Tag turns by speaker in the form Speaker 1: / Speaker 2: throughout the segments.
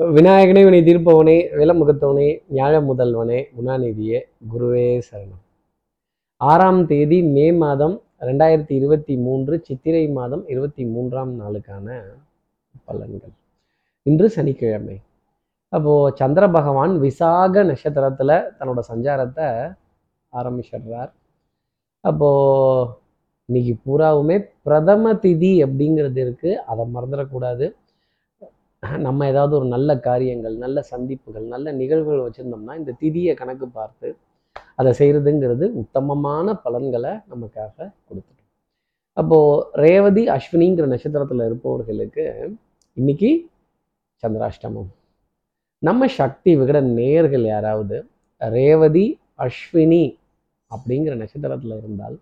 Speaker 1: விநாயகனே வினை தீர்ப்பவனே விலமுகத்தவனே ஞாழ முதல்வனே குணாநிதியே குருவே சரணம். ஆறாம் தேதி மே மாதம் ரெண்டாயிரத்தி இருபத்தி மூன்று சித்திரை மாதம் இருபத்தி மூன்றாம் நாளுக்கான பலன்கள். இன்று சனிக்கிழமை. அப்போது சந்திர பகவான் விசாக நட்சத்திரத்தில் தன்னோட சஞ்சாரத்தை ஆரம்பிச்சிடுறார். அப்போ இன்னைக்கு பூராவுமே பிரதம திதி அப்படிங்கிறது இருக்குது அதை மறந்துடக்கூடாது. நம்ம ஏதாவது ஒரு நல்ல காரியங்கள் நல்ல சந்திப்புகள் நல்ல நிகழ்வுகள் வச்சுருந்தோம்னா இந்த திதியை கணக்கு பார்த்து அதை செய்கிறதுங்கிறது உத்தமமான பலன்களை நமக்காக கொடுத்துடும். அப்போது ரேவதி அஸ்வினிங்கிற நட்சத்திரத்தில் இருப்பவர்களுக்கு இன்னைக்கு சந்திராஷ்டமம். நம்ம சக்தி விகட நேர்கள் யாராவது ரேவதி அஸ்வினி அப்படிங்கிற நட்சத்திரத்தில் இருந்தால்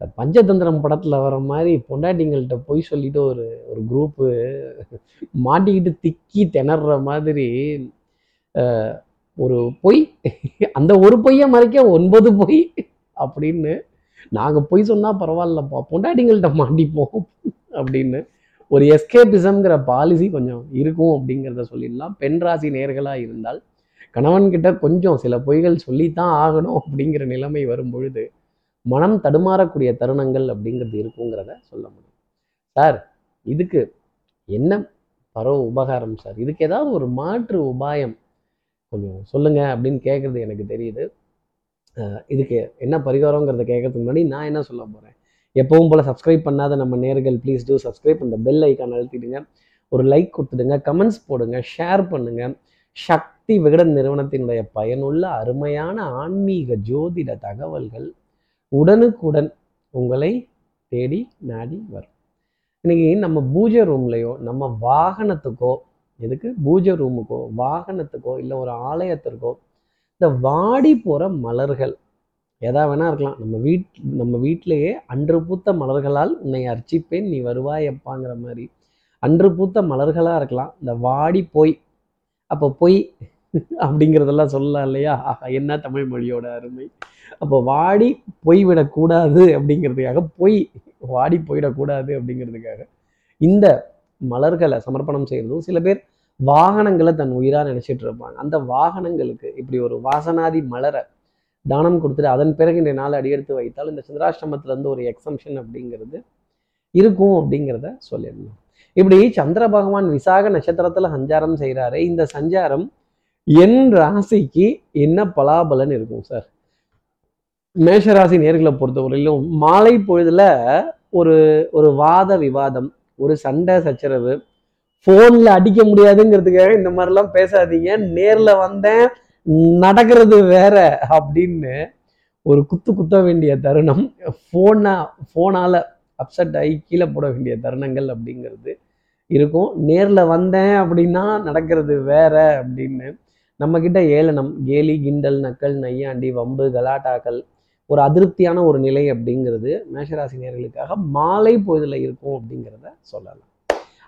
Speaker 1: இந்த பஞ்சதந்திரம் படத்தில் வர மாதிரி பொண்டாட்டிங்கள்ட்ட போய் சொல்லிட்டு ஒரு ஒரு குரூப்பு மாட்டிக்கிட்டு திக்கி திணற மாதிரி ஒரு பொய் அந்த ஒரு பொய்யை மறைக்க ஒன்பது பொய் அப்படின்னு நாங்கள் பொய் சொன்னால் பரவாயில்லப்பா பொண்டாட்டிங்கள்கிட்ட மாட்டிப்போம் அப்படின்னு ஒரு எஸ்கேபிசம்ங்கிற பாலிசி கொஞ்சம் இருக்கும் அப்படிங்கிறத சொல்லிடலாம். பெண் ராசி நேர்களாக இருந்தால் கணவன்கிட்ட கொஞ்சம் சில பொய்கள் சொல்லித்தான் ஆகணும் அப்படிங்கிற நிலைமை வரும் பொழுது மனம் தடுமாறக்கூடிய தருணங்கள் அப்படிங்கிறது இருக்குங்கிறத சொல்ல முடியும். சார் இதுக்கு என்ன பரவ உபகாரம் சார் இதுக்கு ஏதாவது ஒரு மாற்று உபாயம் கொஞ்சம் சொல்லுங்க அப்படின்னு கேட்குறது எனக்கு தெரியுது. இதுக்கு என்ன பரிகாரங்கிறத கேட்கறதுக்கு முன்னாடி நான் என்ன சொல்ல போகிறேன் எப்பவும் போல் சப்ஸ்கிரைப் பண்ணாத நம்ம நேர்கள் ப்ளீஸ் டூ சப்ஸ்கிரைப் அந்த பெல் ஐக்கான் அழுத்திடுங்க. ஒரு லைக் கொடுத்துடுங்க கமெண்ட்ஸ் போடுங்க ஷேர் பண்ணுங்க. சக்தி விகடன் நிறுவனத்தினுடைய பயனுள்ள அருமையான ஆன்மீக ஜோதிட தகவல்கள் உடனுக்குடன் உங்களை தேடி நாடி வரும். இன்னைக்கு நம்ம பூஜை ரூம்லையோ நம்ம வாகனத்துக்கோ எதுக்கு? பூஜை ரூமுக்கோ வாகனத்துக்கோ இல்லை ஒரு ஆலயத்திற்கோ இந்த வாடி போகிற மலர்கள் எதா வேணா இருக்கலாம். நம்ம வீட் நம்ம வீட்டிலேயே அன்று பூத்த மலர்களால் உன்னை அர்ச்சிப்பேன் நீ வருவாய் எப்பாங்கிற மாதிரி. அன்று பூத்த மலர்களாக இருக்கலாம். இந்த வாடி போய் அப்போ பொய் அப்படிங்கிறதெல்லாம் சொல்லலாம் இல்லையா? ஆஹா, என்ன தமிழ் மொழியோட அருமை. அப்போ வாடி போய்விடக்கூடாது அப்படிங்கிறதுக்காக பொய் வாடி போயிடக்கூடாது அப்படிங்கிறதுக்காக இந்த மலர்களை சமர்ப்பணம் செய்கிறதும் சில பேர் வாகனங்களை தன் உயிராக நினைச்சிட்டு இருப்பாங்க. அந்த வாகனங்களுக்கு இப்படி ஒரு வாசனாதி மலரை தானம் கொடுத்துட்டு அதன் பிறகு இந்த நாள் அடியெடுத்து வைத்தால் இந்த சந்திராஷ்டமத்துல இருந்து ஒரு எக்ஸம்ஷன் அப்படிங்கிறது இருக்கும் அப்படிங்கிறத சொல்லிடலாம். இப்படி சந்திர பகவான் விசாக நட்சத்திரத்துல சஞ்சாரம் செய்கிறாரு இந்த சஞ்சாரம் என் ராசிக்கு என்ன பலாபலன் இருக்கும் சார் மேஷராசி நேர்களை பொறுத்தவரையிலும் மாலை பொழுதுல ஒரு ஒரு வாத விவாதம் ஒரு சண்டை சச்சரவு ஃபோனில் அடிக்க முடியாதுங்கிறதுக்காக இந்த மாதிரிலாம் பேசாதீங்க. நேரில் வந்தேன் நடக்கிறது வேற அப்படின்னு ஒரு குத்து குத்த வேண்டிய தருணம் ஃபோனா ஃபோனால் அப்செட் ஆகி கீழே போட வேண்டிய தருணங்கள் அப்படிங்கிறது இருக்கும். நேரில் வந்தேன் அப்படின்னா நடக்கிறது வேற அப்படின்னு நம்மக்கிட்ட ஏளனம் கேலி கிண்டல் நக்கல் நையாண்டி வம்பு கலாட்டாக்கள் ஒரு அதிருப்தியான ஒரு நிலை அப்படிங்கிறது மேஷராசி நேர்களுக்காக மாலை பொழுதுல இருக்கும் அப்படிங்கிறத சொல்லலாம்.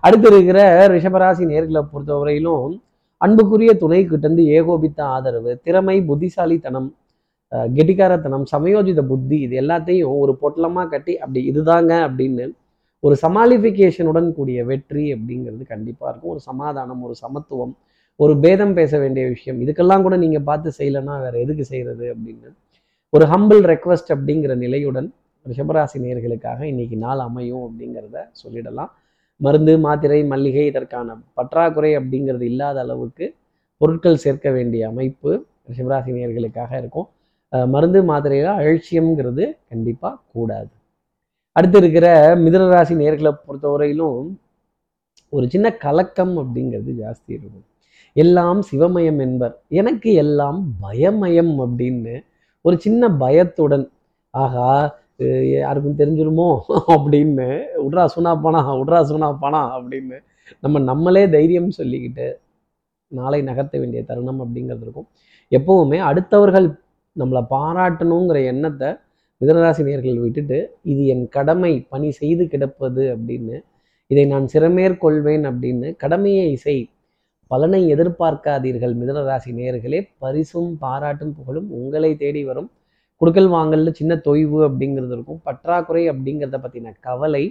Speaker 1: அடுத்து இருக்கிற ரிஷபராசி நேர்களை பொறுத்தவரையிலும் அன்புக்குரிய துணை கிட்டேருந்து ஏகோபித்த ஆதரவு திறமை புத்திசாலித்தனம் கெட்டிக்காரத்தனம் சமயோஜித புத்தி இது எல்லாத்தையும் ஒரு பொட்டலமா கட்டி அப்படி இதுதாங்க அப்படின்னு ஒரு சமாளிஃபிகேஷனுடன் கூடிய வெற்றி அப்படிங்கிறது கண்டிப்பா இருக்கும். ஒரு சமாதானம் ஒரு சமத்துவம் ஒரு பேதம் பேச வேண்டிய விஷயம். இதுக்கெல்லாம் கூட நீங்கள் பார்த்து செய்யலைன்னா வேற எதுக்கு செய்கிறது அப்படின்னு. ஒரு ஹம்பிள் ரெக்வஸ்ட் அப்படிங்கிற நிலையுடன் ரிஷபராசி நேர்களுக்காக இன்னைக்கு நாள் அமையும் அப்படிங்கிறத சொல்லிடலாம். மருந்து மாத்திரை மல்லிகை இதற்கான பற்றாக்குறை அப்படிங்கிறது இல்லாத அளவுக்கு பொருட்கள் சேர்க்க வேண்டிய அமைப்பு ரிஷபராசி நேர்களுக்காக இருக்கும். மருந்து மாத்திரையில அலட்சியம்ங்கிறது கண்டிப்பாக கூடாது. அடுத்து இருக்கிற மிதனராசி நேர்களை பொறுத்தவரையிலும் ஒரு சின்ன கலக்கம் அப்படிங்கிறது ஜாஸ்தி இருக்கும். எல்லாம் சிவமயம் என்பர். எனக்கு எல்லாம் பயமயம் அப்படின்னு ஒரு சின்ன பயத்துடன் ஆகா யாருக்கும் தெரிஞ்சிருமோ? அப்படின்னு உட்ரா சுனா பணா உட்ரா சுனா பணா அப்படின்னு நம்ம நம்மளே தைரியம் சொல்லிக்கிட்டு நாளை நகர்த்த வேண்டிய தருணம் அப்படிங்கிறது இருக்கும். எப்பவுமே அடுத்தவர்கள் நம்மளை பாராட்டணுங்கிற எண்ணத்தை மிதனராசி நேர்கள் விட்டுட்டு இது என் கடமை பணி செய்து கிடப்பது அப்படின்னு இதை நான் சிறமேற்கொள்வேன் அப்படின்னு கடமையை செய் பலனை எதிர்பார்க்காதீர்கள். மிதனராசி நேர்களே பரிசும் பாராட்டும் புகழும் உங்களை தேடி வரும். குடுக்கல் வாங்கல்ல சின்ன தொய்வு அப்படிங்கிறது இருக்கும். பற்றாக்குறை அப்படிங்கிறத பற்றின கவலை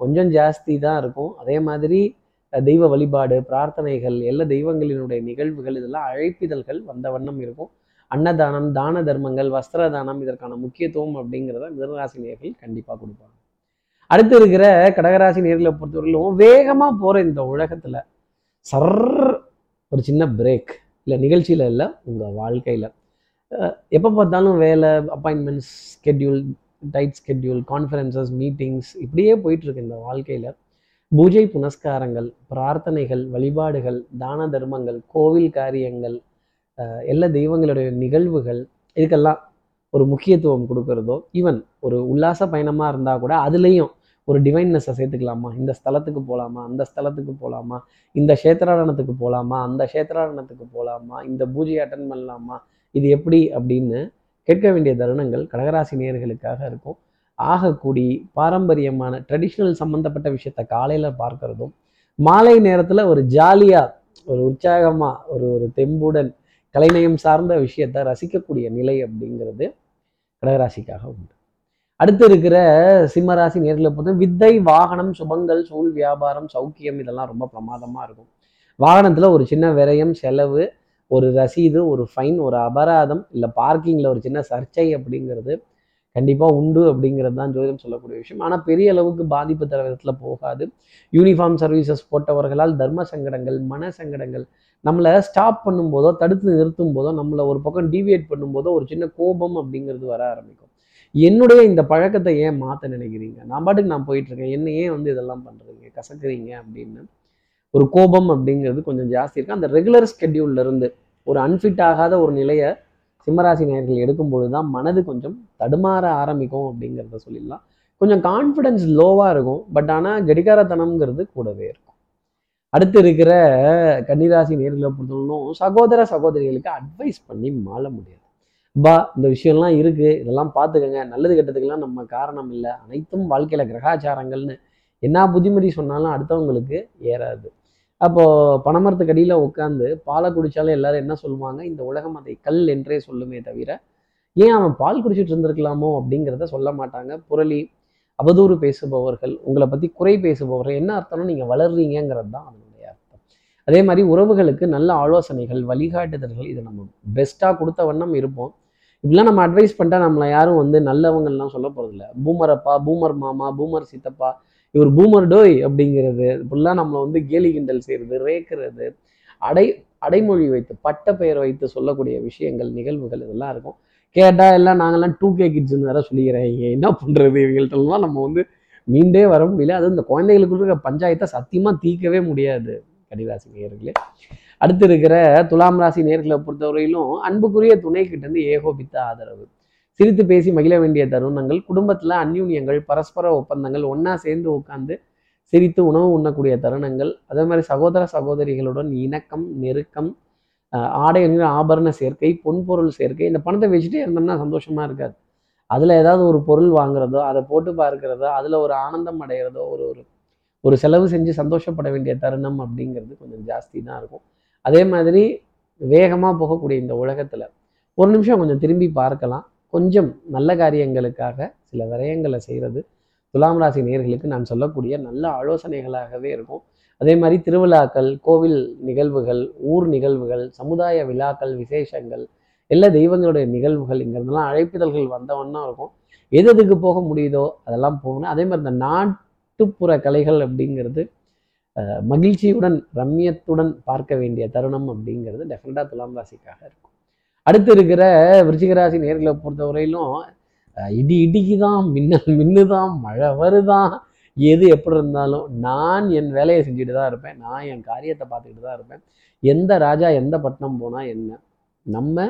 Speaker 1: கொஞ்சம் ஜாஸ்தி தான் இருக்கும். அதே மாதிரி தெய்வ வழிபாடு பிரார்த்தனைகள் எல்லா தெய்வங்களினுடைய நிகழ்வுகள் இதெல்லாம் அழைப்பிதழ்கள் வந்த வண்ணம் இருக்கும். அன்னதானம் தான தர்மங்கள் வஸ்திர தானம் இதற்கான முக்கியத்துவம் அப்படிங்கிறத மிதனராசி நேர்கள் கண்டிப்பாக கொடுப்பாங்க. அடுத்து இருக்கிற கடகராசி நேர்களை பொறுத்தவரையிலும் வேகமாக போகிற இந்த உலகத்தில் சர் ஒரு சின்ன பிரேக் இல்லை நிகழ்ச்சியில் இல்லை உங்கள் வாழ்க்கையில். எப்போ பார்த்தாலும் வேலை appointments schedule tight schedule conferences meetings இப்படியே போயிட்டுருக்கு இந்த வாழ்க்கையில். பூஜை புனஸ்காரங்கள் பிரார்த்தனைகள் வழிபாடுகள் தான தர்மங்கள் கோவில் காரியங்கள் எல்லா தெய்வங்களுடைய நிகழ்வுகள் இதுக்கெல்லாம் ஒரு முக்கியத்துவம் கொடுக்கறதோ ஈவன் ஒரு உல்லாச பயணமாக இருந்தால் கூட அதுலேயும் ஒரு டிவைன்னஸை சேர்த்துக்கலாமா? இந்த ஸ்தலத்துக்கு போகலாமா அந்த ஸ்தலத்துக்கு போகலாமா இந்த கஷேத்திராடனத்துக்கு போகலாமா அந்த கஷேத்திராடனத்துக்கு போகலாமா இந்த பூஜையை அட்டன் பண்ணலாமா? இது எப்படி அப்படின்னு கேட்க வேண்டிய தருணங்கள் கடகராசி நேர்களுக்காக இருக்கும். ஆகக்கூடி பாரம்பரியமான ட்ரெடிஷ்னல் சம்மந்தப்பட்ட விஷயத்த காலையில் பார்க்கறதும் மாலை நேரத்தில் ஒரு ஜாலியாக ஒரு உற்சாகமாக ஒரு ஒரு தெம்புடன் கலைநயம் சார்ந்த விஷயத்தை ரசிக்கக்கூடிய நிலை அப்படிங்கிறது கடகராசிக்காக உண்டு. அடுத்து இருக்கிற சிம்மராசி நேரில் பார்த்தா வித்தை வாகனம் சுபங்கள் சூழ் வியாபாரம் சௌக்கியம் இதெல்லாம் ரொம்ப பிரமாதமாக இருக்கும். வாகனத்தில் ஒரு சின்ன விரயம் செலவு ஒரு ரசீது ஒரு ஃபைன் ஒரு அபராதம் இல்லை பார்க்கிங்கில் ஒரு சின்ன சர்ச்சை அப்படிங்கிறது கண்டிப்பாக உண்டு அப்படிங்கிறது தான் ஜோதிடம் சொல்லக்கூடிய விஷயம். ஆனால் பெரிய அளவுக்கு பாதிப்பு தர விதத்தில் போகாது. யூனிஃபார்ம் சர்வீசஸ் போட்டவர்களால் தர்ம சங்கடங்கள் மன சங்கடங்கள் நம்மளை ஸ்டாப் பண்ணும்போதோ தடுத்து நிறுத்தும் போதோ நம்மளை ஒரு பக்கம் டிவியேட் பண்ணும்போதோ ஒரு சின்ன கோபம் அப்படிங்கிறது வர ஆரம்பிக்கும். என்னுடைய இந்த பழக்கத்தை ஏன் மாற்ற நினைக்கிறீங்க? நான் பாட்டுக்கு நான் போயிட்டு இருக்கேன் என்ன ஏன் வந்து இதெல்லாம் பண்ணுறீங்க கசக்குறீங்க அப்படின்னு. ஒரு கோபம் அப்படிங்கிறது கொஞ்சம் ஜாஸ்தி இருக்கு. அந்த ரெகுலர் ஸ்கெட்யூல்ல இருந்து ஒரு அன்ஃபிட் ஆகாத ஒரு நிலையை சிம்மராசி நேயர்கள் எடுக்கும்பொழுது தான் மனது கொஞ்சம் தடுமாற ஆரம்பிக்கும் அப்படிங்கிறத சொல்லிடலாம். கொஞ்சம் கான்ஃபிடன்ஸ் லோவாக இருக்கும். பட் ஆனால் கடிகாரத்தனம்ங்கிறது கூடவே இருக்கும். அடுத்து இருக்கிற கன்னிராசி நேர்களை பொறுத்தவரைக்கும் சகோதர சகோதரிகளுக்கு அட்வைஸ் பண்ணி மாள முடியாது. பா இந்த விஷயம்லாம் இருக்குது இதெல்லாம் பார்த்துக்கோங்க. நல்லது கெட்டதுக்கெல்லாம் நம்ம காரணம் இல்லை. அனைத்தும் வாழ்க்கையில் கிரகாச்சாரங்கள்னு. என்ன புத்திமதி சொன்னாலும் அடுத்தவங்களுக்கு ஏறாது. அப்போது பனைமரத்துக்கு அடியில் உட்காந்து பாலை குடித்தாலும் எல்லாரும் என்ன சொல்லுவாங்க? இந்த உலகம் அதை கல் என்றே சொல்லுமே தவிர ஏன் அவன் பால் குடிச்சிட்டு இருந்திருக்கலாமோ அப்படிங்கிறத சொல்ல மாட்டாங்க. புரளி அவதூறு பேசுபவர்கள் உங்களை பற்றி குறை பேசுபவர்கள் என்ன அர்த்தம்னு நீங்கள் வளர்றீங்கிறது தான் அதனுடைய அர்த்தம். அதே மாதிரி உறவுகளுக்கு நல்ல ஆலோசனைகள் வழிகாட்டுதல்கள் இதை நம்ம பெஸ்ட்டாக கொடுத்த வண்ணம் இருப்போம். இப்படிலாம் நம்ம அட்வைஸ் பண்ணிட்டா நம்மளை யாரும் வந்து நல்லவங்கள்லாம் சொல்ல போகிறதில்ல பூமர் அப்பா பூமர் மாமா பூமர் சித்தப்பா இவர் பூமர் டோய் அப்படிங்கிறது இப்படிலாம் நம்மளை வந்து கேலி கிண்டல் செய்கிறது ரேக்கிறது அடை அடைமொழி வைத்து பட்ட பெயர் வைத்து சொல்லக்கூடிய விஷயங்கள் நிகழ்வுகள் இதெல்லாம் இருக்கும். கேட்டால் எல்லாம் நாங்கள்லாம் டூ கே கிட்ஸ்னு வேற சொல்லிக்கிறேன். என்ன பண்ணுறது இவங்கள்ட்டலாம் நம்ம வந்து மீண்டே வர முடியல. அது இந்த குழந்தைகளுக்கு இருக்க பஞ்சாயத்தை சத்தியமாக தீர்க்கவே முடியாது. கடிராசி நேயர்களே. அடுத்து இருக்கிற துலாம் ராசி நேர்களை பொறுத்தவரையிலும் அன்புக்குரிய துணை கிட்ட இருந்து ஏகோபித்த ஆதரவு. சிரித்து பேசி மகிழ வேண்டிய தருணங்கள் குடும்பத்தில் அந்யூன்யங்கள் பரஸ்பர ஒப்பந்தங்கள் ஒன்றா சேர்ந்து உட்காந்து சிரித்து உணவு உண்ணக்கூடிய தருணங்கள் அதே மாதிரி சகோதர சகோதரிகளுடன் இணக்கம் நெருக்கம் ஆடை ஆபரண சேர்க்கை பொன்பொருள் சேர்க்கை இந்த பணத்தை வச்சுட்டே இருந்தோம்னா சந்தோஷமா இருக்காது. அதில் ஏதாவது ஒரு பொருள் வாங்குறதோ அதை போட்டு பார்க்கிறதோ அதில் ஒரு ஆனந்தம் அடைகிறதோ ஒரு ஒரு ஒரு செலவு செஞ்சு சந்தோஷப்பட வேண்டிய தருணம் அப்படிங்கிறது கொஞ்சம் ஜாஸ்தி தான் இருக்கும். அதே மாதிரி வேகமாக போகக்கூடிய இந்த உலகத்தில் ஒரு நிமிஷம் கொஞ்சம் திரும்பி பார்க்கலாம். கொஞ்சம் நல்ல காரியங்களுக்காக சில விரயங்களை செய்கிறது துலாம் ராசி நேயர்களுக்கு நான் சொல்லக்கூடிய நல்ல ஆலோசனைகளாகவே இருக்கும். அதே மாதிரி திருவிழாக்கள் கோவில் நிகழ்வுகள் ஊர் நிகழ்வுகள் சமுதாய விழாக்கள் விசேஷங்கள் எல்லா தெய்வங்களுடைய நிகழ்வுகள் இங்கிறதெல்லாம் அழைப்பிதழ்கள் வந்தவண்ணா இருக்கும். எது எதுக்கு போக முடியுதோ அதெல்லாம் போகணும். அதே மாதிரி இந்த நாட்டுப்புற கலைகள் அப்படிங்கிறது மகிழ்ச்சியுடன் ரம்யத்துடன் பார்க்க வேண்டிய தருணம் அப்படிங்கிறது டெஃபினட்டாக துலாம் ராசிக்காக இருக்கும். அடுத்து இருக்கிற விருச்சிகராசி நேர்களை பொறுத்தவரையிலும் இடி இடி இடிக்குதான் மின்னல் மின்னுதான் மழை வருதான் எது எப்படி இருந்தாலும் நான் என் வேலையை செஞ்சுட்டு தான் இருப்பேன் நான் என் காரியத்தை பார்த்துக்கிட்டு தான் இருப்பேன். எந்த ராஜா எந்த பட்டணம் போனால் என்ன? நம்ம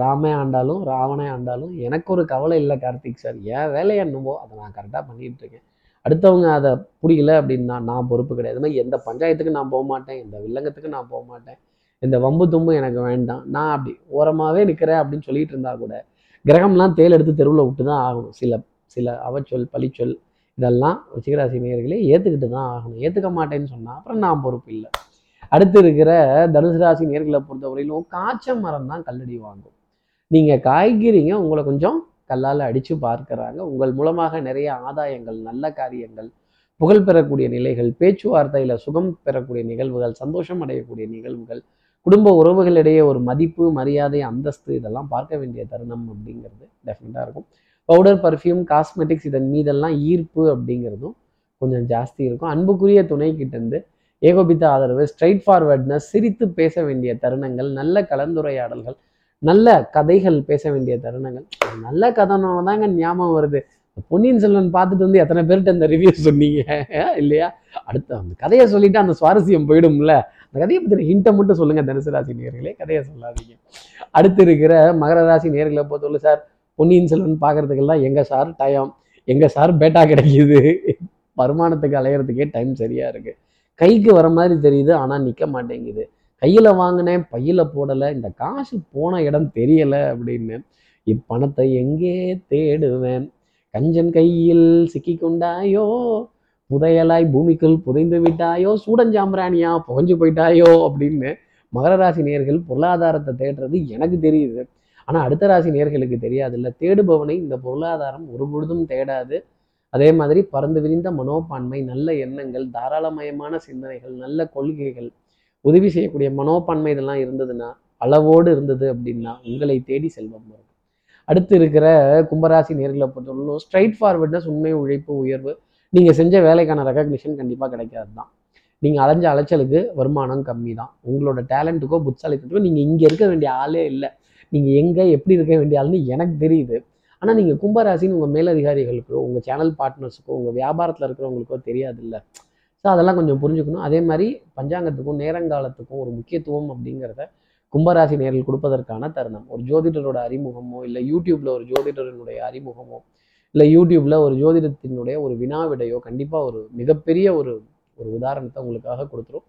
Speaker 1: ராமே ஆண்டாலும் ராவணே ஆண்டாலும் எனக்கு ஒரு கவலை இல்லை கார்த்திக் சார். என் வேலையை என்னவோ அதை நான் கரெக்டாக பண்ணிகிட்டு இருக்கேன். அடுத்தவங்க அதை பிடிக்கல அப்படின்னா நான் பொறுப்பு கிடையாது. அது மாதிரி எந்த பஞ்சாயத்துக்கு நான் போக மாட்டேன். எந்த வில்லங்கத்துக்கு நான் போக மாட்டேன். இந்த வம்பு தும்பு எனக்கு வேண்டாம். நான் அப்படி ஓரமாகவே நிற்கிறேன் அப்படின்னு சொல்லிட்டு இருந்தா கூட கிரகம்லாம் தேல் எடுத்து தெருவில் விட்டு தான் ஆகணும். சில சில அவச்சொல் பழிச்சொல் இதெல்லாம் ருச்சிகராசி நேயர்களே ஏற்றுக்கிட்டு தான் ஆகணும். ஏற்றுக்க மாட்டேன்னு சொன்னால் அப்புறம் நான் பொறுப்பு இல்லை. அடுத்து இருக்கிற தனுசு ராசி நேர்களை பொறுத்தவரையிலும் காய்ச்ச மரம் தான் கல்லடி வாங்கும். நீங்கள் காய்கறிங்க உங்களை கொஞ்சம் கல்லால் அடித்து பார்க்குறாங்க. உங்கள் மூலமாக நிறைய ஆதாயங்கள் நல்ல காரியங்கள் புகழ் பெறக்கூடிய நிலைகள் பேச்சுவார்த்தையில் சுகம் பெறக்கூடிய நிகழ்வுகள் சந்தோஷம் அடையக்கூடிய நிகழ்வுகள் குடும்ப உறவுகளிடையே ஒரு மதிப்பு மரியாதை அந்தஸ்து இதெல்லாம் பார்க்க வேண்டிய தருணம் அப்படிங்கிறது டெஃபினட்டாக இருக்கும். பவுடர் பர்ஃப்யூம் காஸ்மெட்டிக்ஸ் இதன் மீதெல்லாம் ஈர்ப்பு அப்படிங்கிறதும் கொஞ்சம் ஜாஸ்தி இருக்கும். அன்புக்குரிய துணை கிட்டேருந்து ஏகோபித்த ஆதரவு ஸ்ட்ரைட் ஃபார்வர்ட்னஸ் சிரித்து பேச வேண்டிய தருணங்கள் நல்ல கலந்துரையாடல்கள் நல்ல கதைகள் பேச வேண்டிய தருணங்கள். நல்ல கதைன்னு தாங்க ஞாபகம் வருது. பொன்னியின் செல்வன் பார்த்துட்டு வந்து எத்தனை பேர்கிட்ட அந்த ரிவ்யூ சொன்னீங்க? இல்லையா? அடுத்த அந்த கதையை சொல்லிட்டு அந்த சுவாரஸ்யம் போயிடும்ல. அந்த கதையை பற்றின ஹிண்ட்டை மட்டும் சொல்லுங்க தனுசு ராசி நேர்களே. கதையை சொல்லாதீங்க. அடுத்து இருக்கிற மகர ராசி நேர்களை பொறுத்தவரை சார் பொன்னியின் செல்வன் பார்க்கறதுக்கெல்லாம் எங்கள் சார் டயம் எங்கள் சார் பேட்டா கிடைக்குது. வருமானத்துக்கு அலையிறதுக்கே டைம் சரியா இருக்கு. கைக்கு வர மாதிரி தெரியுது ஆனால் நிற்க மாட்டேங்குது. கையில் வாங்கினேன் பையில் போடலை. இந்த காசு போன இடம் தெரியலை அப்படின்னு இப்பணத்தை எங்கே தேடுவேன்? கஞ்சன் கையில் சிக்கி கொண்டாயோ புதையலாய் பூமிக்குள் புதைந்து விட்டாயோ? சூடஞ்சாம்பிராணியா புகஞ்சு போயிட்டாயோ? அப்படின்னு மகர ராசி நேர்கள் பொருளாதாரத்தை தேடுறது எனக்கு தெரியுது. ஆனால் அடுத்த ராசி நேர்களுக்கு தெரியாது இல்லை தேடுபவனை இந்த பொருளாதாரம் ஒரு பொழுதும் தேடாது. அதே மாதிரி பறந்து விரிந்த மனோப்பான்மை நல்ல எண்ணங்கள் தாராளமயமான சிந்தனைகள் நல்ல கொள்கைகள் உதவி செய்யக்கூடிய மனோப்பான்மை இதெல்லாம் இருந்ததுன்னா அளவோடு இருந்தது அப்படின்னா உங்களை தேடி செல்வம் வரும். அடுத்து இருக்கிற கும்பராசி நேர்களை பொறுத்தவரைக்கும் ஸ்ட்ரைட் ஃபார்வர்ட்னஸ் உண்மை உழைப்பு உயர்வு நீங்கள் செஞ்ச வேலைக்கான ரெக்கக்னிஷன் கண்டிப்பாக கிடைக்காது தான் நீங்கள் அலைஞ்ச அலைச்சலுக்கு வருமானம் கம்மி தான் உங்களோட டேலண்ட்டுக்கோ புத்தாலித்துக்கோ நீங்கள் இங்கே இருக்க வேண்டிய ஆளே இல்லை. நீங்கள் எங்கே எப்படி இருக்க வேண்டிய ஆள்னு எனக்கு தெரியுது. ஆனால் நீங்கள் கும்பராசின்னு உங்கள் மேலதிகாரிகளுக்கோ உங்கள் சேனல் பார்ட்னர்ஸுக்கோ உங்கள் வியாபாரத்தில் இருக்கிறவங்களுக்கோ தெரியாது இல்லை ஸோ அதெல்லாம் கொஞ்சம் புரிஞ்சுக்கணும். அதே மாதிரி பஞ்சாங்கத்துக்கும் நேரங்காலத்துக்கும் ஒரு முக்கியத்துவம் அப்படிங்கிறத கும்பராசி நேரில் கொடுப்பதற்கான தருணம். ஒரு ஜோதிடரோட அறிமுகமோ இல்லை யூடியூப்ல ஒரு ஜோதிடரினுடைய அறிமுகமோ இல்லை யூடியூப்ல ஒரு ஜோதிடத்தினுடைய ஒரு வினாவிடையோ கண்டிப்பாக ஒரு மிகப்பெரிய ஒரு ஒரு உதாரணத்தை உங்களுக்காக கொடுத்துரும்.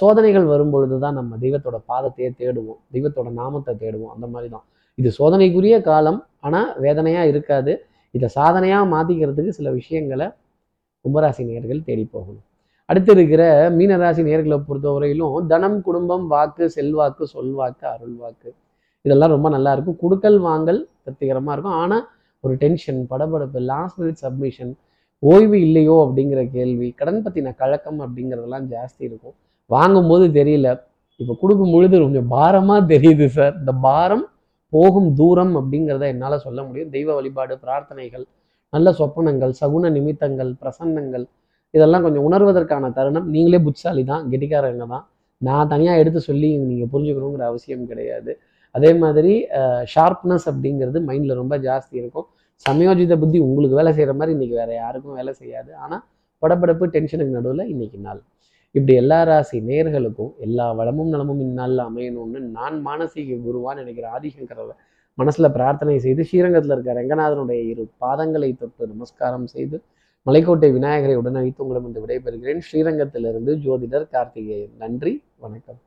Speaker 1: சோதனைகள் வரும்பொழுது தான் நம்ம தெய்வத்தோட பாதத்தையே தேடுவோம். தெய்வத்தோட நாமத்தை தேடுவோம். அந்த மாதிரி தான். இது சோதனைக்குரிய காலம். ஆனால் வேதனையாக இருக்காது. இதை சாதனையாக மாற்றிக்கிறதுக்கு சில விஷயங்களை கும்பராசி நேர்கள் தேடி போகணும். அடுத்து இருக்கிற மீனராசி நேர்களை பொறுத்தவரையிலும் தனம் குடும்பம் வாக்கு செல்வாக்கு சொல்வாக்கு அருள்வாக்கு. இதெல்லாம் ரொம்ப நல்லா இருக்கும். குடுக்கல் வாங்கல் திருப்திகரமாக இருக்கும். ஆனால் ஒரு டென்ஷன் படபடப்பு லாஸ்ட் மினிட் சப்மிஷன் ஓய்வு இல்லையோ அப்படிங்கிற கேள்வி கடன் பற்றின கழக்கம் அப்படிங்கிறதெல்லாம் ஜாஸ்தி இருக்கும். வாங்கும்போது தெரியல. இப்போ கொடுக்கும் பொழுது கொஞ்சம் பாரமாக தெரியுது சார் இந்த பாரம் போகும் தூரம் அப்படிங்கிறத என்னால் சொல்ல முடியும். தெய்வ வழிபாடு பிரார்த்தனைகள் நல்ல சொப்பனங்கள் சகுன நிமித்தங்கள் பிரசன்னங்கள் இதெல்லாம் கொஞ்சம் உணர்வதற்கான தருணம். நீங்களே புட்சாலி தான் கெட்டிக்காரங்க தான் நான் தனியாக எடுத்து சொல்லி நீங்கள் புரிஞ்சுக்கணுங்கிற அவசியம் கிடையாது. அதே மாதிரி ஷார்ப்னஸ் அப்படிங்கிறது மைண்டில் ரொம்ப ஜாஸ்தி இருக்கும். சமயோஜித புத்தி உங்களுக்கு வேலை செய்கிற மாதிரி இன்றைக்கி வேறு யாருக்கும் வேலை செய்யாது. ஆனால் படபடப்பு டென்ஷனுக்கு நடுவில் இன்னைக்கு நாள். இப்படி எல்லா ராசி நேர்களுக்கும் எல்லா வளமும் நலமும் இந்நாளில் அமையணும்னு நான் மானசீக குருவான்னு நினைக்கிற ஆதிசங்கரவை மனசில் பிரார்த்தனை செய்து ஸ்ரீரங்கத்தில் இருக்க ரங்கநாதனுடைய இரு பாதங்களை தொட்டு நமஸ்காரம் செய்து மலைக்கோட்டை விநாயகரை உடனழைத்து உங்களிடம் விடைபெறுகிறேன். ஸ்ரீரங்கத்திலிருந்து ஜோதிடர் கார்த்திகேயன். நன்றி வணக்கம்.